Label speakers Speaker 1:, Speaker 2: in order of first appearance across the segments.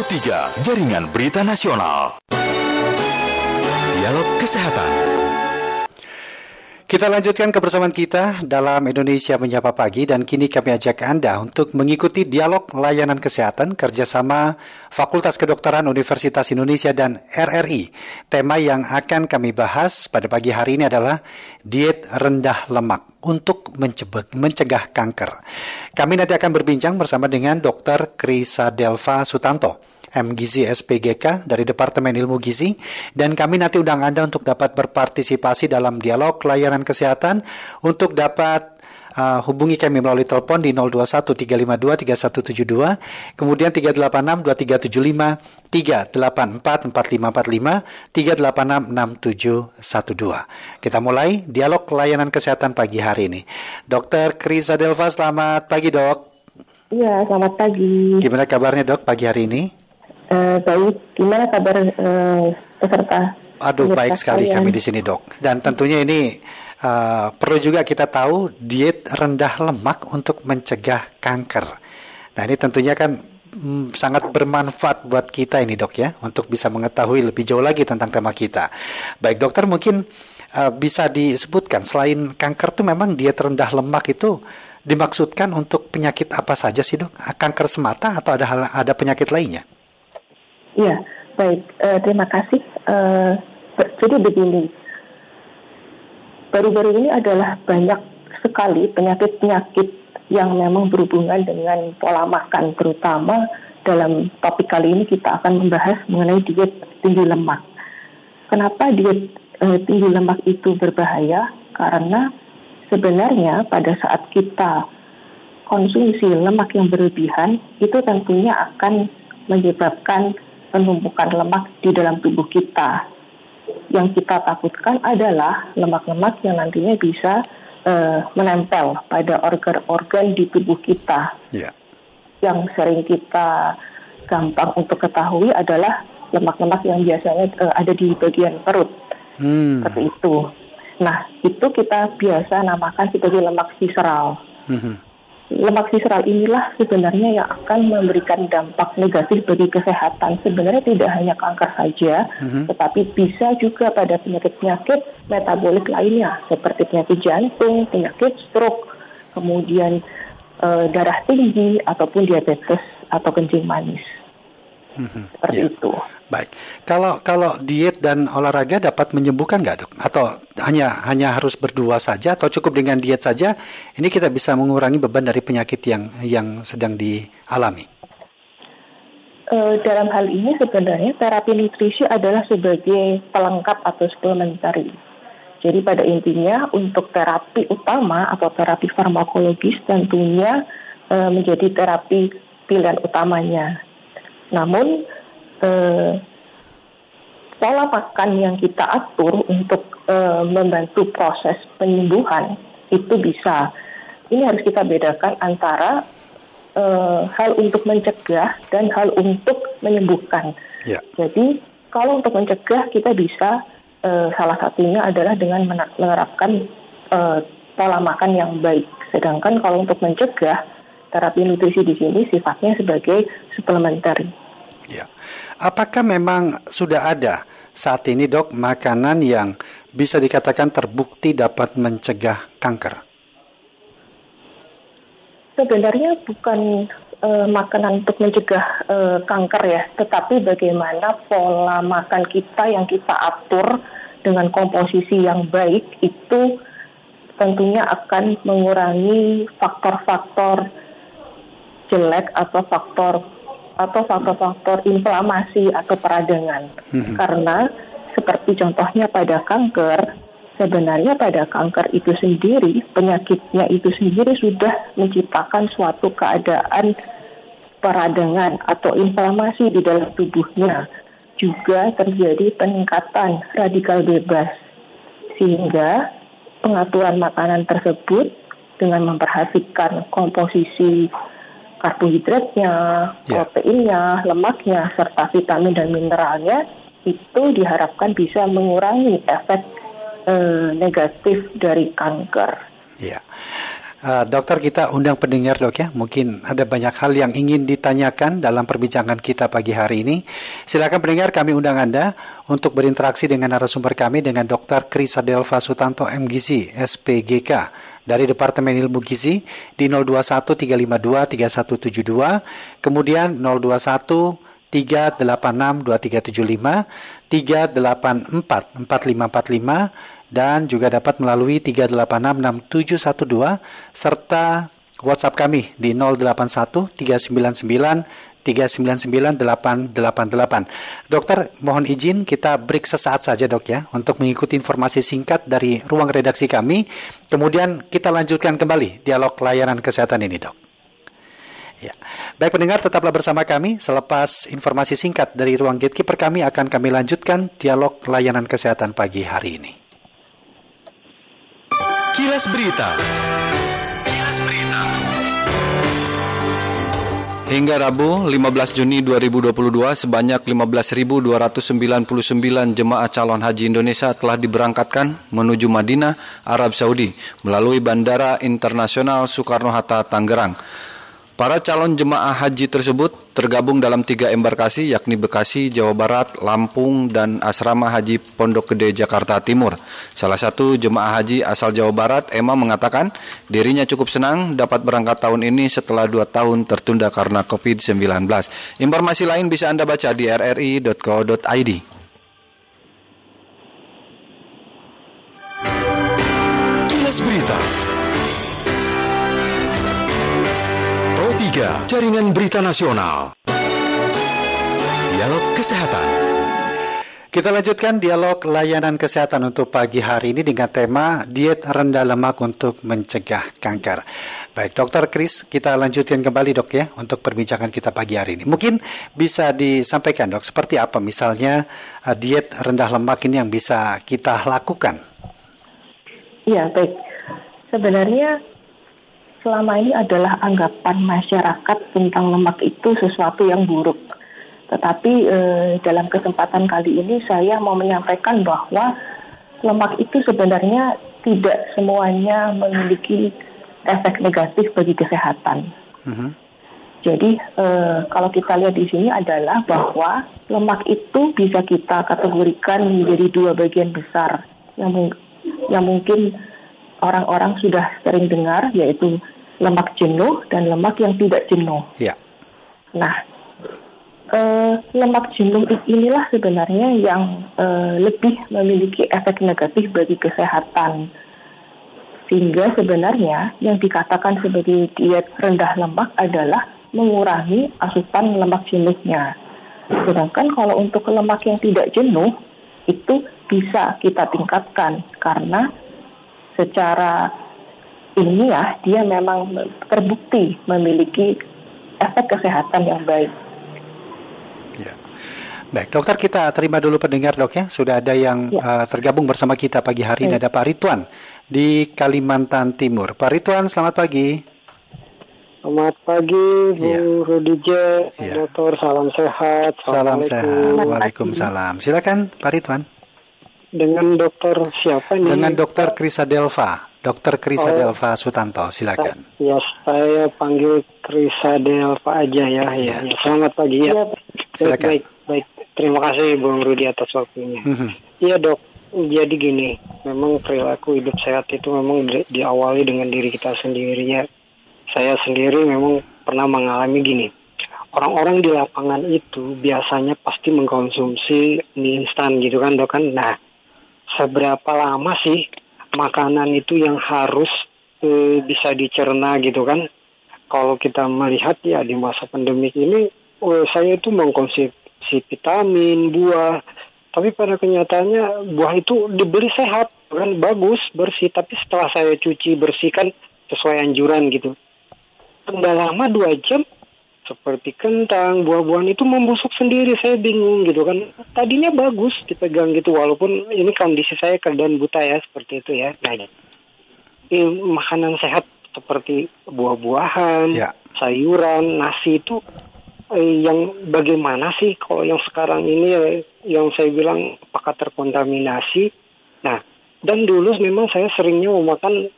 Speaker 1: Pro 3 Jaringan Berita Nasional. Dialog Kesehatan.
Speaker 2: Kita lanjutkan kebersamaan kita dalam Indonesia Menyapa Pagi dan kini kami ajak Anda untuk mengikuti dialog layanan kesehatan kerjasama Fakultas Kedokteran Universitas Indonesia dan RRI. Tema yang akan kami bahas pada pagi hari ini adalah diet rendah lemak untuk mencegah, kanker. Kami nanti akan berbincang bersama dengan Dr. Krisa Delva Sutanto MGizi SPGK dari Departemen Ilmu Gizi dan kami nanti undang Anda untuk dapat berpartisipasi dalam dialog layanan kesehatan untuk dapat uh, hubungi kami melalui telepon di 021 352 3172, kemudian 386 2375 384 4545 386 6712. Kita mulai dialog layanan kesehatan pagi hari ini. Dokter Krisa Delva, selamat pagi dok.
Speaker 3: Iya, selamat pagi.
Speaker 2: Gimana kabarnya dok pagi hari ini?
Speaker 3: Uh, baik, gimana kabar uh, peserta?
Speaker 2: Aduh, baik sekali kalian? kami di sini dok. Dan tentunya ini uh, perlu juga kita tahu diet rendah lemak untuk mencegah kanker. Nah ini tentunya kan mm, sangat bermanfaat buat kita ini dok ya, untuk bisa mengetahui lebih jauh lagi tentang tema kita. Baik dokter mungkin uh, bisa disebutkan selain kanker tuh memang diet rendah lemak itu dimaksudkan untuk penyakit apa saja sih dok? Kanker semata atau ada hal, ada penyakit lainnya?
Speaker 3: Iya, baik. Uh, terima kasih. Uh, jadi begini, baru-baru ini adalah banyak sekali penyakit-penyakit yang memang berhubungan dengan pola makan, terutama dalam topik kali ini kita akan membahas mengenai diet tinggi lemak. Kenapa diet uh, tinggi lemak itu berbahaya? Karena sebenarnya pada saat kita konsumsi lemak yang berlebihan, itu tentunya akan menyebabkan penumpukan lemak di dalam tubuh kita. Yang kita takutkan adalah lemak-lemak yang nantinya bisa uh, menempel pada organ-organ di tubuh kita. Yeah. Yang sering kita gampang untuk ketahui adalah lemak-lemak yang biasanya uh, ada di bagian perut. Hmm. Seperti itu. Nah, itu kita biasa namakan sebagai lemak visceral. Hmm lemak visceral inilah sebenarnya yang akan memberikan dampak negatif bagi kesehatan. Sebenarnya tidak hanya kanker saja, mm-hmm. tetapi bisa juga pada penyakit-penyakit metabolik lainnya seperti penyakit jantung, penyakit stroke, kemudian e, darah tinggi ataupun diabetes atau kencing manis.
Speaker 2: Seperti yeah. itu. Baik. Kalau kalau diet dan olahraga dapat menyembuhkan nggak dok? Atau hanya hanya harus berdua saja atau cukup dengan diet saja? Ini kita bisa mengurangi beban dari penyakit yang yang sedang dialami.
Speaker 3: Uh, dalam hal ini sebenarnya terapi nutrisi adalah sebagai pelengkap atau suplementari. Jadi pada intinya untuk terapi utama atau terapi farmakologis tentunya uh, menjadi terapi pilihan utamanya. Namun eh, pola makan yang kita atur untuk eh, membantu proses penyembuhan itu bisa. Ini harus kita bedakan antara eh, hal untuk mencegah dan hal untuk menyembuhkan. Yeah. Jadi kalau untuk mencegah kita bisa eh, salah satunya adalah dengan menerapkan eh, pola makan yang baik. Sedangkan kalau untuk mencegah terapi nutrisi di sini sifatnya sebagai suplementer.
Speaker 2: Ya. Apakah memang sudah ada saat ini dok makanan yang bisa dikatakan terbukti dapat mencegah kanker?
Speaker 3: Sebenarnya bukan uh, makanan untuk mencegah uh, kanker ya, tetapi bagaimana pola makan kita yang kita atur dengan komposisi yang baik itu tentunya akan mengurangi faktor-faktor jelek atau faktor atau faktor-faktor inflamasi atau peradangan. Hmm. Karena seperti contohnya pada kanker, sebenarnya pada kanker itu sendiri, penyakitnya itu sendiri sudah menciptakan suatu keadaan peradangan atau inflamasi di dalam tubuhnya. Juga terjadi peningkatan radikal bebas. Sehingga pengaturan makanan tersebut dengan memperhatikan komposisi karbohidratnya, yeah. proteinnya, lemaknya, serta vitamin dan mineralnya itu diharapkan bisa mengurangi efek eh, negatif dari kanker.
Speaker 2: Ya. Uh, dokter kita undang pendengar dok ya, mungkin ada banyak hal yang ingin ditanyakan dalam perbincangan kita pagi hari ini. Silakan pendengar kami undang Anda untuk berinteraksi dengan narasumber kami dengan Dr. Kris Adelva Sutanto MGC SPGK dari Departemen Ilmu Gizi di 021 352 3172, kemudian 021 386 2375, 384 4545 dan juga dapat melalui 3866712 serta WhatsApp kami di 081 399 399 Dokter, mohon izin kita break sesaat saja dok ya untuk mengikuti informasi singkat dari ruang redaksi kami. Kemudian kita lanjutkan kembali dialog layanan kesehatan ini dok. Ya. Baik pendengar, tetaplah bersama kami. Selepas informasi singkat dari ruang gatekeeper kami akan kami lanjutkan dialog layanan kesehatan pagi hari ini.
Speaker 1: Kilas Berita.
Speaker 4: Hingga Rabu 15 Juni 2022 sebanyak 15.299 jemaah calon haji Indonesia telah diberangkatkan menuju Madinah, Arab Saudi melalui Bandara Internasional Soekarno-Hatta, Tangerang. Para calon jemaah haji tersebut tergabung dalam tiga embarkasi yakni Bekasi, Jawa Barat, Lampung, dan Asrama Haji Pondok Gede, Jakarta Timur. Salah satu jemaah haji asal Jawa Barat, Emma mengatakan dirinya cukup senang dapat berangkat tahun ini setelah dua tahun tertunda karena COVID-19. Informasi lain bisa Anda baca di rri.co.id.
Speaker 1: 3. Jaringan Berita Nasional. Dialog Kesehatan.
Speaker 2: Kita lanjutkan dialog layanan kesehatan untuk pagi hari ini dengan tema diet rendah lemak untuk mencegah kanker. Baik, Dokter Kris, kita lanjutkan kembali dok ya untuk perbincangan kita pagi hari ini. Mungkin bisa disampaikan dok, seperti apa misalnya uh, diet rendah lemak ini yang bisa kita lakukan?
Speaker 3: Iya, baik. Sebenarnya selama ini adalah anggapan masyarakat tentang lemak itu sesuatu yang buruk. Tetapi eh, dalam kesempatan kali ini saya mau menyampaikan bahwa lemak itu sebenarnya tidak semuanya memiliki efek negatif bagi kesehatan. Uh-huh. Jadi eh, kalau kita lihat di sini adalah bahwa lemak itu bisa kita kategorikan menjadi dua bagian besar yang yang mungkin orang-orang sudah sering dengar yaitu lemak jenuh dan lemak yang tidak jenuh.
Speaker 2: Ya.
Speaker 3: Nah, eh, lemak jenuh inilah sebenarnya yang eh, lebih memiliki efek negatif bagi kesehatan. Sehingga sebenarnya yang dikatakan sebagai diet rendah lemak adalah mengurangi asupan lemak jenuhnya. Sedangkan kalau untuk lemak yang tidak jenuh itu bisa kita tingkatkan karena secara ilmiah dia memang terbukti memiliki efek kesehatan yang baik.
Speaker 2: Ya. Baik, dokter kita terima dulu pendengar dok ya. Sudah ada yang ya. uh, tergabung bersama kita pagi hari ini. Ada Pak Rituan di Kalimantan Timur. Pak Rituan, selamat pagi.
Speaker 5: Selamat pagi, Bu ya. Rudije, ya. dokter, salam sehat.
Speaker 2: Salam sehat, Waalaikumsalam. Silakan Pak Rituan.
Speaker 5: Dengan dokter siapa nih?
Speaker 2: Dengan dokter Krisa Delva. Dokter Krisa oh, Delva Sutanto, silakan.
Speaker 5: Ya, saya panggil Krisa Delva aja ya. Ya, ya. selamat pagi ya. ya.
Speaker 2: Silakan.
Speaker 5: Baik, baik, Terima kasih Bung Rudi atas waktunya. Mhm. Iya mm -hmm. dok, jadi gini, memang perilaku hidup sehat itu memang di, diawali dengan diri kita sendiri ya. Saya sendiri memang pernah mengalami gini. Orang-orang di lapangan itu biasanya pasti mengkonsumsi mie instan gitu kan dok kan. Nah, seberapa lama sih makanan itu yang harus e, bisa dicerna gitu kan. Kalau kita melihat ya di masa pandemi ini, oh, saya itu mengkonsumsi vitamin, buah, tapi pada kenyataannya buah itu dibeli sehat, kan bagus, bersih. Tapi setelah saya cuci bersihkan sesuai anjuran gitu, tidak lama dua jam seperti kentang, buah-buahan itu membusuk sendiri. Saya bingung gitu kan. Tadinya bagus dipegang gitu walaupun ini kondisi saya keadaan buta ya seperti itu ya. Nah, ini makanan sehat seperti buah-buahan, ya. sayuran, nasi itu eh, yang bagaimana sih kalau yang sekarang ini eh, yang saya bilang apakah terkontaminasi? Nah, dan dulu memang saya seringnya memakan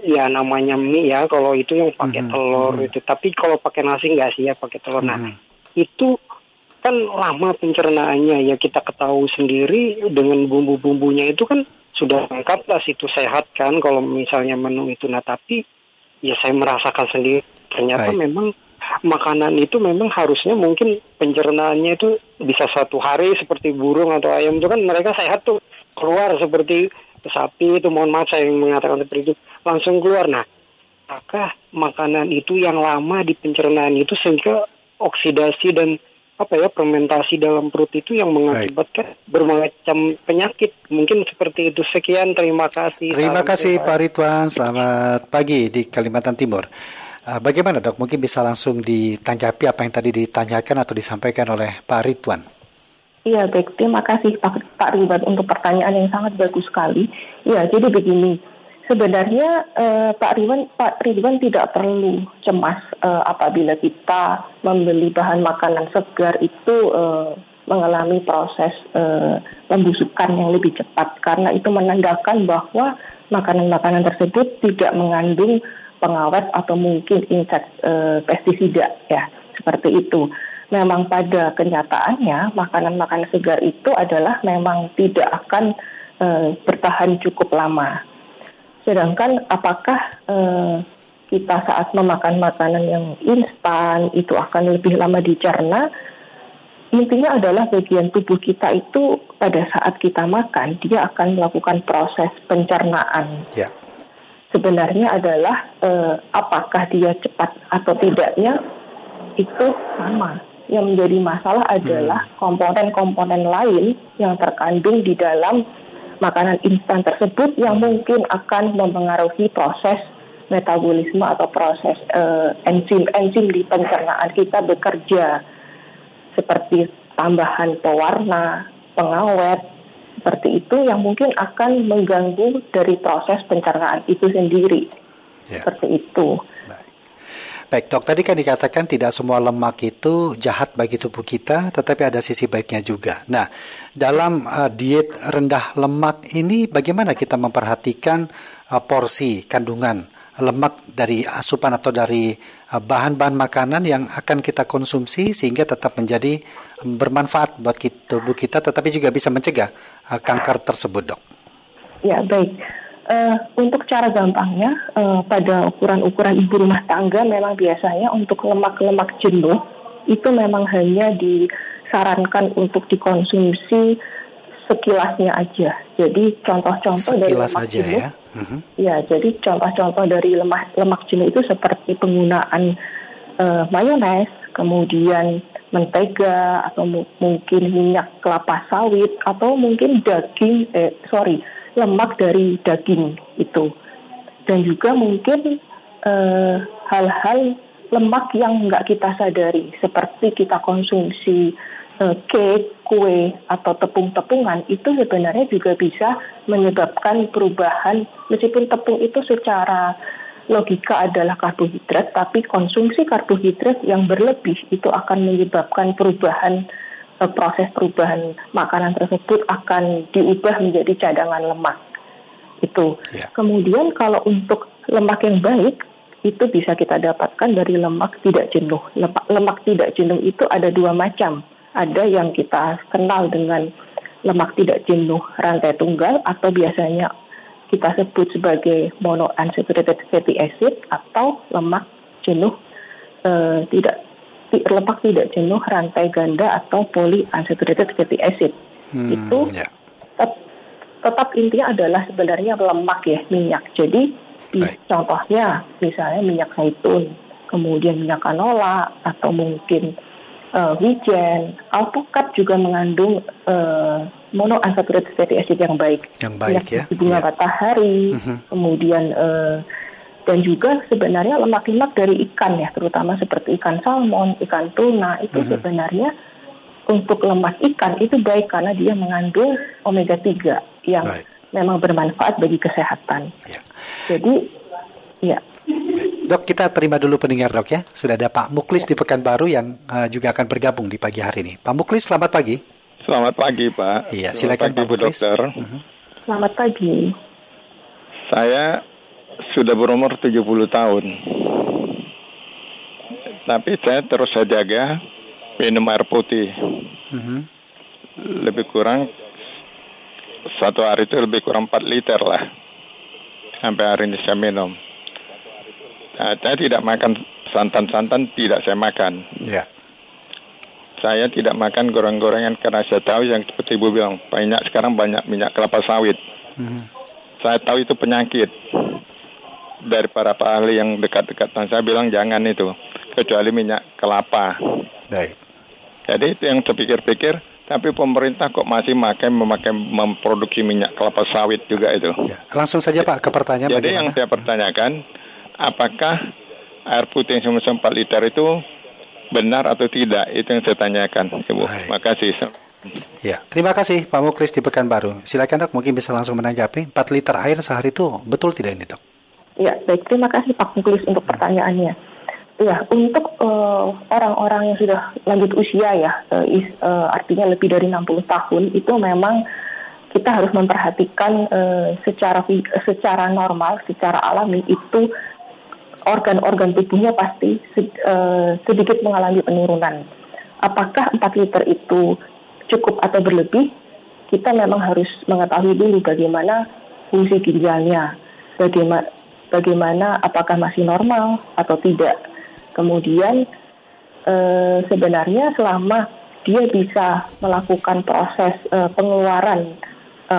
Speaker 5: ya namanya mie ya kalau itu yang pakai
Speaker 2: Mhm,
Speaker 5: telur
Speaker 2: mhm.
Speaker 5: itu tapi kalau pakai nasi nggak sih ya pakai telur nah
Speaker 2: Mhm.
Speaker 5: itu kan lama pencernaannya ya kita ketahui sendiri dengan bumbu-bumbunya itu kan sudah lengkap lah situ sehat kan kalau misalnya menu itu nah tapi ya saya merasakan sendiri ternyata
Speaker 2: Baik.
Speaker 5: memang makanan itu memang harusnya mungkin pencernaannya itu bisa satu hari seperti burung atau ayam itu kan mereka sehat tuh keluar seperti sapi itu mohon maaf saya yang mengatakan seperti itu langsung keluar nah apakah makanan itu yang lama di pencernaan itu sehingga oksidasi dan apa ya fermentasi dalam perut itu yang mengakibatkan bermacam penyakit mungkin seperti itu sekian terima kasih
Speaker 2: Terima kasih. Pak Ridwan, selamat pagi di Kalimantan Timur. Uh, Bagaimana dok? Mungkin bisa langsung ditanggapi apa yang tadi ditanyakan atau disampaikan oleh Pak Ridwan.
Speaker 3: Iya baik, terima kasih Pak, Pak Ridwan untuk pertanyaan yang sangat bagus sekali. Ya, jadi begini, sebenarnya eh, Pak Ridwan Pak Ridwan tidak perlu cemas eh, apabila kita membeli bahan makanan segar itu eh, mengalami proses eh, pembusukan yang lebih cepat karena itu menandakan bahwa makanan-makanan tersebut tidak mengandung pengawet atau mungkin insek eh, pestisida ya seperti itu. Memang pada kenyataannya makanan-makanan segar itu adalah memang tidak akan eh, bertahan cukup lama. Sedangkan apakah eh, kita saat memakan makanan yang instan itu akan lebih lama dicerna? Intinya adalah bagian tubuh kita itu pada saat kita makan dia akan melakukan proses pencernaan
Speaker 2: Ya,
Speaker 3: sebenarnya adalah eh, apakah dia cepat atau tidaknya itu sama. Yang menjadi masalah adalah komponen-komponen lain yang terkandung di dalam makanan instan tersebut yang mungkin akan mempengaruhi proses metabolisme atau proses eh, enzim-enzim di pencernaan kita bekerja seperti tambahan pewarna, pengawet, seperti itu yang mungkin akan mengganggu dari proses pencernaan itu sendiri.
Speaker 2: ya.
Speaker 3: Seperti itu.
Speaker 2: Baik. Baik, dok. Tadi kan dikatakan tidak semua lemak itu jahat bagi tubuh kita, tetapi ada sisi baiknya juga. Nah, dalam uh, diet rendah lemak ini, bagaimana kita memperhatikan uh, porsi kandungan lemak dari asupan atau dari uh, bahan-bahan makanan yang akan kita konsumsi sehingga tetap menjadi um, bermanfaat buat kita, tubuh kita, tetapi juga bisa mencegah uh, kanker tersebut, dok.
Speaker 3: Ya, baik. Eh, untuk cara gampangnya, eh, pada ukuran-ukuran ibu rumah tangga memang biasanya untuk lemak-lemak jenuh itu memang hanya disarankan untuk dikonsumsi sekilasnya aja. Jadi contoh-contoh dari lemak
Speaker 2: aja
Speaker 3: jenuh,
Speaker 2: ya. Mhm.
Speaker 3: Ya, jadi contoh-contoh dari lemak lemak jenuh itu seperti penggunaan eh, mayones, kemudian mentega atau mu- mungkin minyak kelapa sawit atau mungkin daging eh sorry lemak dari daging itu. Dan juga mungkin eh, hal-hal lemak yang nggak kita sadari seperti kita konsumsi eh, cake, kue atau tepung-tepungan itu sebenarnya juga bisa menyebabkan perubahan. Meskipun tepung itu secara logika adalah karbohidrat tapi konsumsi karbohidrat yang berlebih itu akan menyebabkan perubahan proses perubahan makanan tersebut akan diubah menjadi cadangan lemak itu.
Speaker 2: Ya.
Speaker 3: Kemudian kalau untuk lemak yang baik itu bisa kita dapatkan dari lemak tidak jenuh. Lemak, lemak tidak jenuh itu ada dua macam. Ada yang kita kenal dengan lemak tidak jenuh rantai tunggal atau biasanya kita sebut sebagai monounsaturated fatty acid atau lemak jenuh eh, tidak ti- lemak tidak jenuh rantai ganda atau polyunsaturated fatty acid.
Speaker 2: Hmm,
Speaker 3: Itu
Speaker 2: ya.
Speaker 3: tet- tetap intinya adalah sebenarnya lemak ya minyak. Jadi di-
Speaker 2: Baik.
Speaker 3: contohnya misalnya minyak zaitun, kemudian minyak canola atau mungkin eh, wijen, alpukat juga mengandung eh, monounsaturated fatty acid yang baik.
Speaker 2: Yang baik
Speaker 3: Minyak
Speaker 2: ya.
Speaker 3: bunga
Speaker 2: Ya.
Speaker 3: matahari,
Speaker 2: Mhm.
Speaker 3: kemudian eh, dan juga sebenarnya lemak-lemak dari ikan ya, terutama seperti ikan salmon, ikan tuna itu
Speaker 2: Mhm.
Speaker 3: sebenarnya untuk lemak ikan itu baik karena dia mengandung omega 3 yang
Speaker 2: Baik.
Speaker 3: memang bermanfaat bagi kesehatan.
Speaker 2: Ya.
Speaker 3: Jadi ya
Speaker 2: Dok, kita terima dulu pendengar dok ya. Sudah ada Pak Muklis di Pekanbaru yang uh, juga akan bergabung di pagi hari ini. Pak Muklis, selamat pagi.
Speaker 6: Selamat pagi Pak.
Speaker 2: Iya, silakan,
Speaker 6: pagi
Speaker 2: Pak
Speaker 6: Bu
Speaker 2: Muklis.
Speaker 6: Dokter.
Speaker 3: selamat pagi.
Speaker 6: Saya sudah berumur 70 tahun. Tapi saya terus saya jaga minum air putih. Mm-hmm. Lebih kurang satu hari itu lebih kurang 4 liter lah. Sampai hari ini saya minum. Nah, saya tidak makan santan-santan, tidak saya makan.
Speaker 2: Ya.
Speaker 6: Saya tidak makan goreng-gorengan karena saya tahu yang seperti ibu bilang banyak sekarang banyak minyak kelapa sawit. Mm-hmm. Saya tahu itu penyakit dari para ahli yang dekat-dekat saya bilang jangan itu kecuali minyak kelapa.
Speaker 2: Baik.
Speaker 6: Jadi itu yang saya pikir-pikir, tapi pemerintah kok masih memakai memakai memproduksi minyak kelapa sawit juga itu.
Speaker 2: Ya, langsung saja Pak ke pertanyaan.
Speaker 6: Jadi bagaimana? yang saya pertanyakan, apakah air putih yang sempat 4 liter itu benar atau tidak? Itu yang saya tanyakan, Ibu. Baik. Makasih.
Speaker 2: Ya, terima kasih Pak Muklis di Pekanbaru. Silakan dok, mungkin bisa langsung menanggapi. 4 liter air sehari itu betul tidak ini dok?
Speaker 3: Ya, baik. Terima kasih Pak Muklis untuk pertanyaannya. Ya, untuk uh, orang-orang yang sudah lanjut usia ya, uh, is, uh, artinya lebih dari 60 tahun, itu memang kita harus memperhatikan uh, secara secara normal, secara alami itu organ-organ tubuhnya pasti uh, sedikit mengalami penurunan. Apakah 4 liter itu cukup atau berlebih? Kita memang harus mengetahui dulu bagaimana fungsi ginjalnya, bagaimana bagaimana apakah masih normal atau tidak. Kemudian e, sebenarnya selama dia bisa melakukan proses e, pengeluaran e,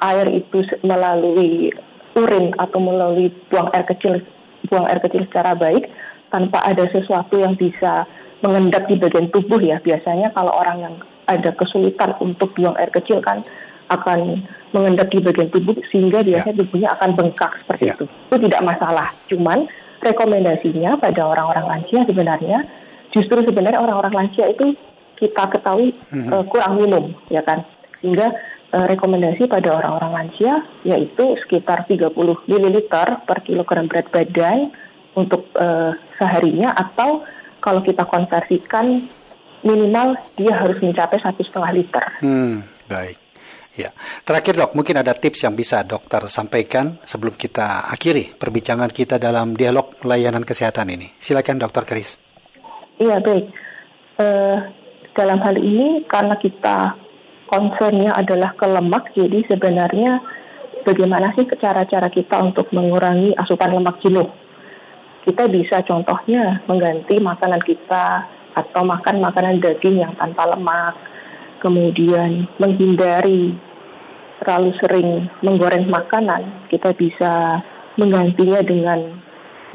Speaker 3: air itu melalui urin atau melalui buang air kecil buang air kecil secara baik tanpa ada sesuatu yang bisa mengendap di bagian tubuh ya. Biasanya kalau orang yang ada kesulitan untuk buang air kecil kan akan mengendap di bagian tubuh sehingga ya. biasanya tubuhnya akan bengkak seperti ya. itu itu tidak masalah cuman rekomendasinya pada orang-orang lansia sebenarnya justru sebenarnya orang-orang lansia itu kita ketahui mm-hmm. uh, kurang minum ya kan sehingga uh, rekomendasi pada orang-orang lansia yaitu sekitar 30 ml per kilogram berat badan untuk uh, seharinya atau kalau kita konversikan minimal dia harus mencapai satu setengah liter.
Speaker 2: Hmm, baik. Ya, terakhir dok, mungkin ada tips yang bisa dokter sampaikan sebelum kita akhiri perbincangan kita dalam dialog layanan kesehatan ini. Silakan dokter Kris.
Speaker 3: Iya baik. Uh, dalam hal ini karena kita concernnya adalah ke lemak, jadi sebenarnya bagaimana sih cara-cara kita untuk mengurangi asupan lemak jenuh? Kita bisa contohnya mengganti makanan kita atau makan makanan daging yang tanpa lemak, kemudian menghindari terlalu sering menggoreng makanan, kita bisa menggantinya dengan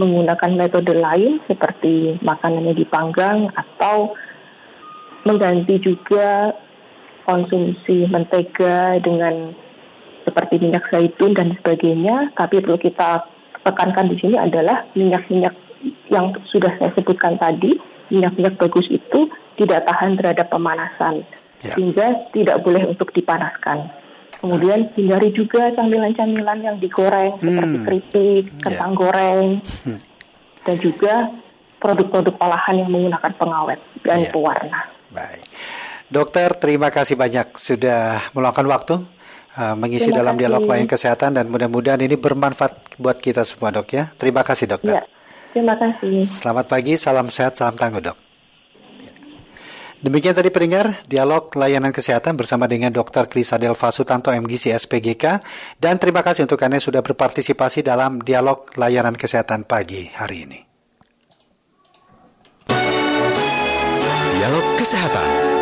Speaker 3: menggunakan metode lain seperti makanannya dipanggang atau mengganti juga konsumsi mentega dengan seperti minyak zaitun dan sebagainya. Tapi perlu kita tekankan di sini adalah minyak-minyak yang sudah saya sebutkan tadi, minyak-minyak bagus itu tidak tahan terhadap pemanasan ya. sehingga tidak boleh untuk dipanaskan. Kemudian hindari juga camilan-camilan yang digoreng hmm. seperti keripik, ya. kentang yeah. goreng, hmm. dan juga produk-produk olahan yang menggunakan pengawet dan yeah. pewarna.
Speaker 2: Baik, dokter terima kasih banyak sudah meluangkan waktu uh, mengisi terima dalam kasih. dialog lain kesehatan dan mudah-mudahan ini bermanfaat buat kita semua dok ya. Terima kasih dokter.
Speaker 3: Ya, terima kasih.
Speaker 2: Selamat pagi, salam sehat, salam tangguh dok. Demikian tadi pendengar dialog layanan kesehatan bersama dengan Dr. Krisadel Fasutanto MGC SPGK dan terima kasih untuk Anda sudah berpartisipasi dalam dialog layanan kesehatan pagi hari ini.
Speaker 1: Dialog Kesehatan